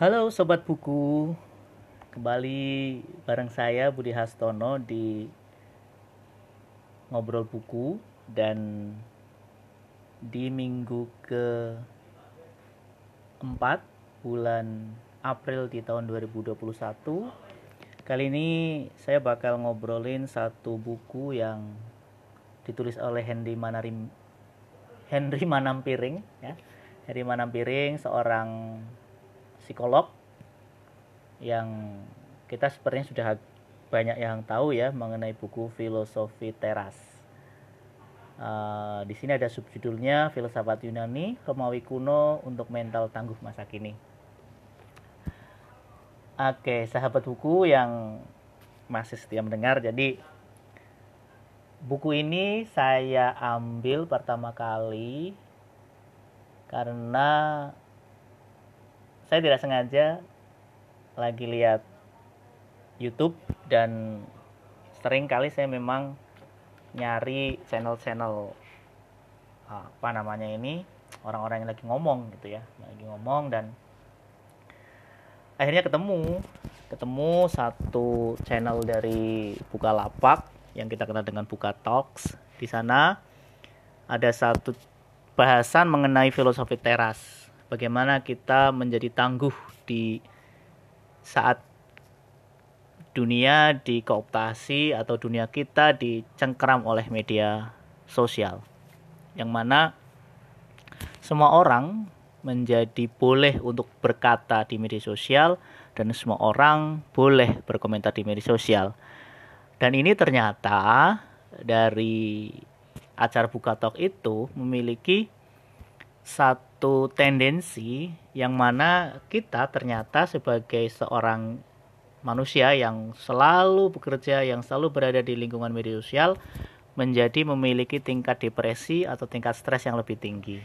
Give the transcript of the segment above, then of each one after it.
Halo Sobat Buku Kembali bareng saya Budi Hastono di Ngobrol Buku Dan di minggu ke 4 bulan April di tahun 2021 Kali ini saya bakal ngobrolin satu buku yang ditulis oleh Henry Manarim Henry Manampiring ya. Henry Manampiring seorang psikolog yang kita sepertinya sudah banyak yang tahu ya mengenai buku filosofi teras. Uh, di sini ada subjudulnya filsafat Yunani Romawi kuno untuk mental tangguh masa kini. Oke, sahabat buku yang masih setia mendengar, jadi buku ini saya ambil pertama kali karena saya tidak sengaja lagi lihat YouTube dan sering kali saya memang nyari channel-channel apa namanya ini orang-orang yang lagi ngomong gitu ya lagi ngomong dan akhirnya ketemu ketemu satu channel dari Bukalapak yang kita kenal dengan Buka Talks. Di sana ada satu bahasan mengenai filosofi teras bagaimana kita menjadi tangguh di saat dunia dikooptasi atau dunia kita dicengkram oleh media sosial. Yang mana semua orang menjadi boleh untuk berkata di media sosial dan semua orang boleh berkomentar di media sosial. Dan ini ternyata dari acara buka talk itu memiliki satu tendensi yang mana kita ternyata sebagai seorang manusia yang selalu bekerja, yang selalu berada di lingkungan media sosial menjadi memiliki tingkat depresi atau tingkat stres yang lebih tinggi.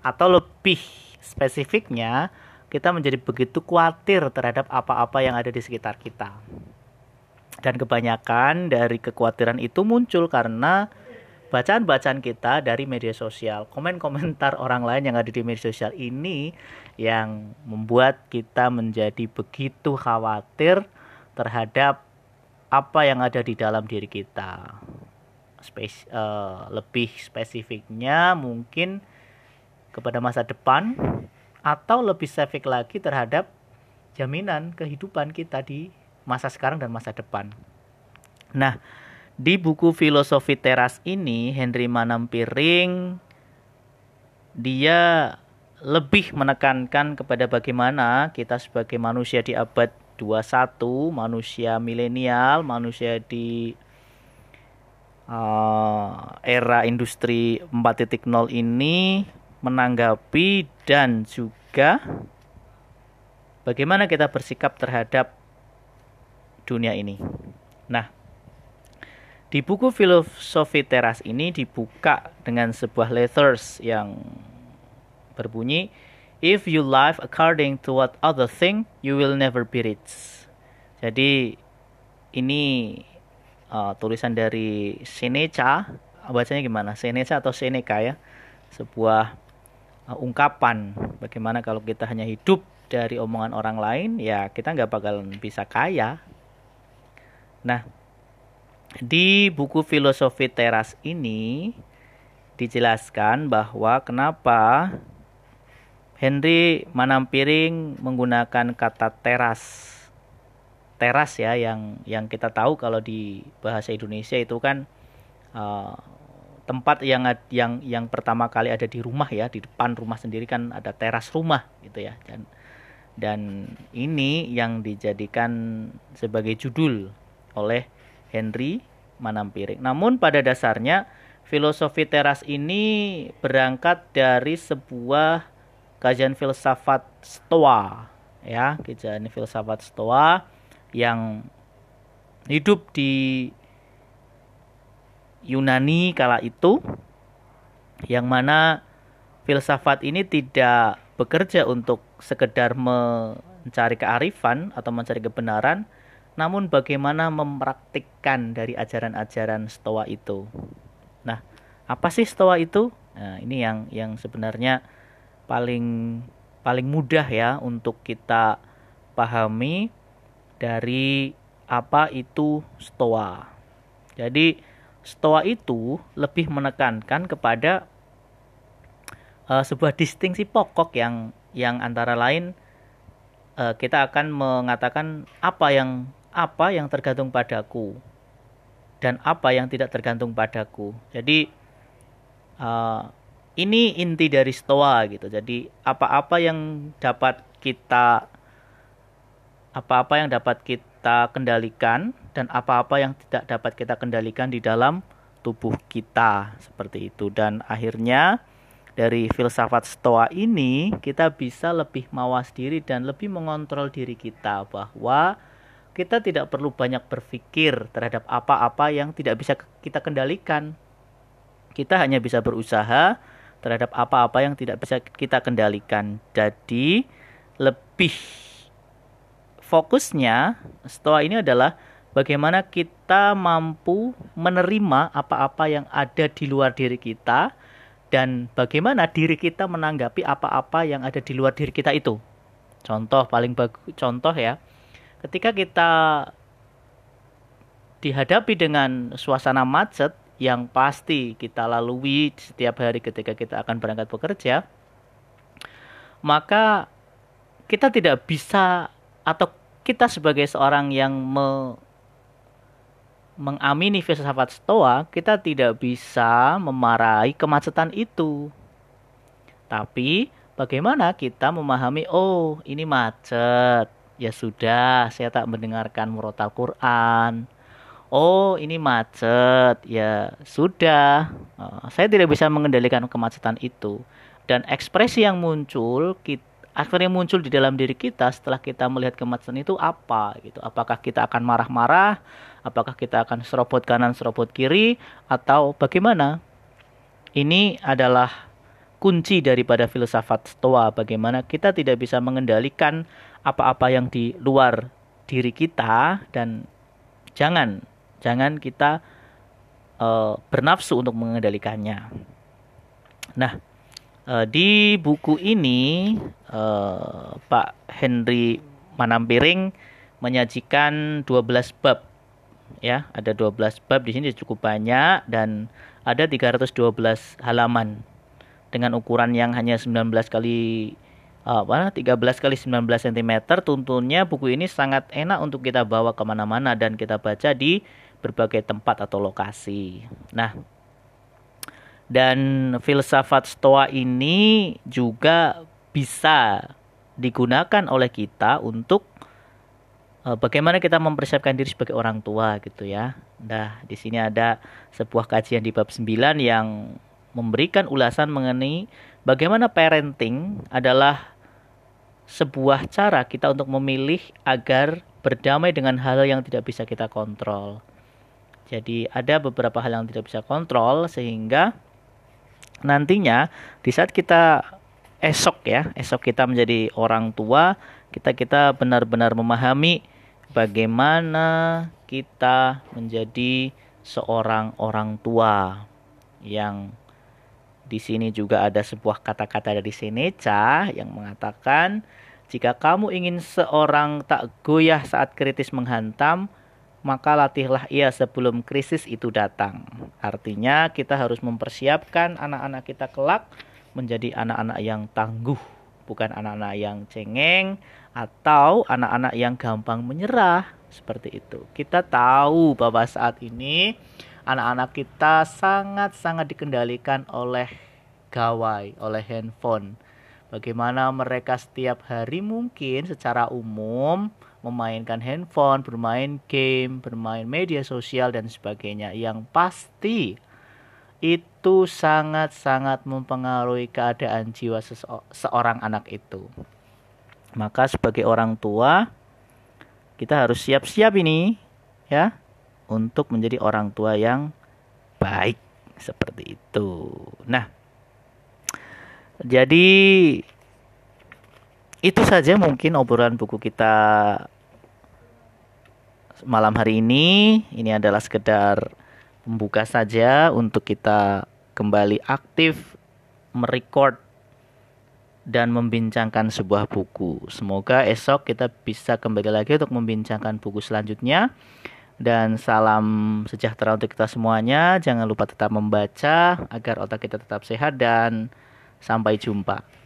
Atau lebih spesifiknya, kita menjadi begitu khawatir terhadap apa-apa yang ada di sekitar kita. Dan kebanyakan dari kekhawatiran itu muncul karena bacaan-bacaan kita dari media sosial, komen-komentar orang lain yang ada di media sosial ini yang membuat kita menjadi begitu khawatir terhadap apa yang ada di dalam diri kita. Spes uh, lebih spesifiknya mungkin kepada masa depan atau lebih spesifik lagi terhadap jaminan kehidupan kita di masa sekarang dan masa depan. Nah, di buku filosofi teras ini Henry Manampiring dia lebih menekankan kepada bagaimana kita sebagai manusia di abad 21, manusia milenial, manusia di uh, era industri 4.0 ini menanggapi dan juga bagaimana kita bersikap terhadap dunia ini. Nah, di buku filosofi teras ini dibuka dengan sebuah letters yang berbunyi If you live according to what other think, you will never be rich. Jadi ini uh, tulisan dari Seneca, bacanya gimana? Seneca atau Seneca ya? Sebuah uh, ungkapan bagaimana kalau kita hanya hidup dari omongan orang lain, ya kita nggak bakal bisa kaya. Nah, di buku filosofi teras ini dijelaskan bahwa kenapa Henry Manampiring menggunakan kata teras. Teras ya yang yang kita tahu kalau di bahasa Indonesia itu kan uh, tempat yang yang yang pertama kali ada di rumah ya, di depan rumah sendiri kan ada teras rumah gitu ya. Dan dan ini yang dijadikan sebagai judul oleh Henry Manampiring. Namun pada dasarnya filosofi teras ini berangkat dari sebuah kajian filsafat Stoa ya, kajian filsafat Stoa yang hidup di Yunani kala itu yang mana filsafat ini tidak bekerja untuk sekedar mencari kearifan atau mencari kebenaran namun bagaimana mempraktikkan dari ajaran-ajaran Stoa itu. Nah, apa sih Stoa itu? Nah, ini yang yang sebenarnya paling paling mudah ya untuk kita pahami dari apa itu stoa. Jadi stoa itu lebih menekankan kepada uh, sebuah distingsi pokok yang yang antara lain uh, kita akan mengatakan apa yang apa yang tergantung padaku dan apa yang tidak tergantung padaku. Jadi uh, ini inti dari stoa gitu. Jadi apa-apa yang dapat kita apa-apa yang dapat kita kendalikan dan apa-apa yang tidak dapat kita kendalikan di dalam tubuh kita seperti itu dan akhirnya dari filsafat stoa ini kita bisa lebih mawas diri dan lebih mengontrol diri kita bahwa kita tidak perlu banyak berpikir terhadap apa-apa yang tidak bisa kita kendalikan. Kita hanya bisa berusaha terhadap apa-apa yang tidak bisa kita kendalikan. Jadi lebih fokusnya stoa ini adalah bagaimana kita mampu menerima apa-apa yang ada di luar diri kita dan bagaimana diri kita menanggapi apa-apa yang ada di luar diri kita itu. Contoh paling bagus contoh ya. Ketika kita dihadapi dengan suasana macet yang pasti kita lalui setiap hari ketika kita akan berangkat bekerja, maka kita tidak bisa atau kita sebagai seorang yang me, mengamini filsafat stoa, kita tidak bisa memarahi kemacetan itu. Tapi bagaimana kita memahami, oh ini macet, ya sudah, saya tak mendengarkan murotal Quran. Oh ini macet. Ya sudah. Uh, saya tidak bisa mengendalikan kemacetan itu. Dan ekspresi yang muncul kita yang muncul di dalam diri kita setelah kita melihat kemacetan itu apa gitu. Apakah kita akan marah-marah? Apakah kita akan serobot kanan serobot kiri? Atau bagaimana? Ini adalah kunci daripada filsafat stoa bagaimana kita tidak bisa mengendalikan apa-apa yang di luar diri kita dan jangan Jangan kita uh, bernafsu untuk mengendalikannya. Nah, uh, di buku ini uh, Pak Henry Manampiring menyajikan 12 bab. Ya, ada 12 bab di sini cukup banyak dan ada 312 halaman dengan ukuran yang hanya 19 kali apa 13 kali 19 cm tuntunnya buku ini sangat enak untuk kita bawa ke mana-mana dan kita baca di berbagai tempat atau lokasi. Nah, dan filsafat Stoa ini juga bisa digunakan oleh kita untuk uh, bagaimana kita mempersiapkan diri sebagai orang tua gitu ya. Nah, di sini ada sebuah kajian di bab 9 yang memberikan ulasan mengenai bagaimana parenting adalah sebuah cara kita untuk memilih agar berdamai dengan hal yang tidak bisa kita kontrol. Jadi ada beberapa hal yang tidak bisa kontrol sehingga nantinya di saat kita esok ya, esok kita menjadi orang tua, kita kita benar-benar memahami bagaimana kita menjadi seorang orang tua yang di sini juga ada sebuah kata-kata dari Seneca yang mengatakan jika kamu ingin seorang tak goyah saat kritis menghantam, maka latihlah ia sebelum krisis itu datang. Artinya kita harus mempersiapkan anak-anak kita kelak menjadi anak-anak yang tangguh, bukan anak-anak yang cengeng atau anak-anak yang gampang menyerah seperti itu. Kita tahu bahwa saat ini anak-anak kita sangat-sangat dikendalikan oleh gawai, oleh handphone. Bagaimana mereka setiap hari mungkin secara umum memainkan handphone, bermain game, bermain media sosial dan sebagainya yang pasti itu sangat-sangat mempengaruhi keadaan jiwa seorang anak itu. Maka sebagai orang tua kita harus siap-siap ini ya untuk menjadi orang tua yang baik seperti itu. Nah, jadi itu saja mungkin obrolan buku kita malam hari ini. Ini adalah sekedar pembuka saja untuk kita kembali aktif merecord dan membincangkan sebuah buku. Semoga esok kita bisa kembali lagi untuk membincangkan buku selanjutnya. Dan salam sejahtera untuk kita semuanya. Jangan lupa tetap membaca agar otak kita tetap sehat dan sampai jumpa.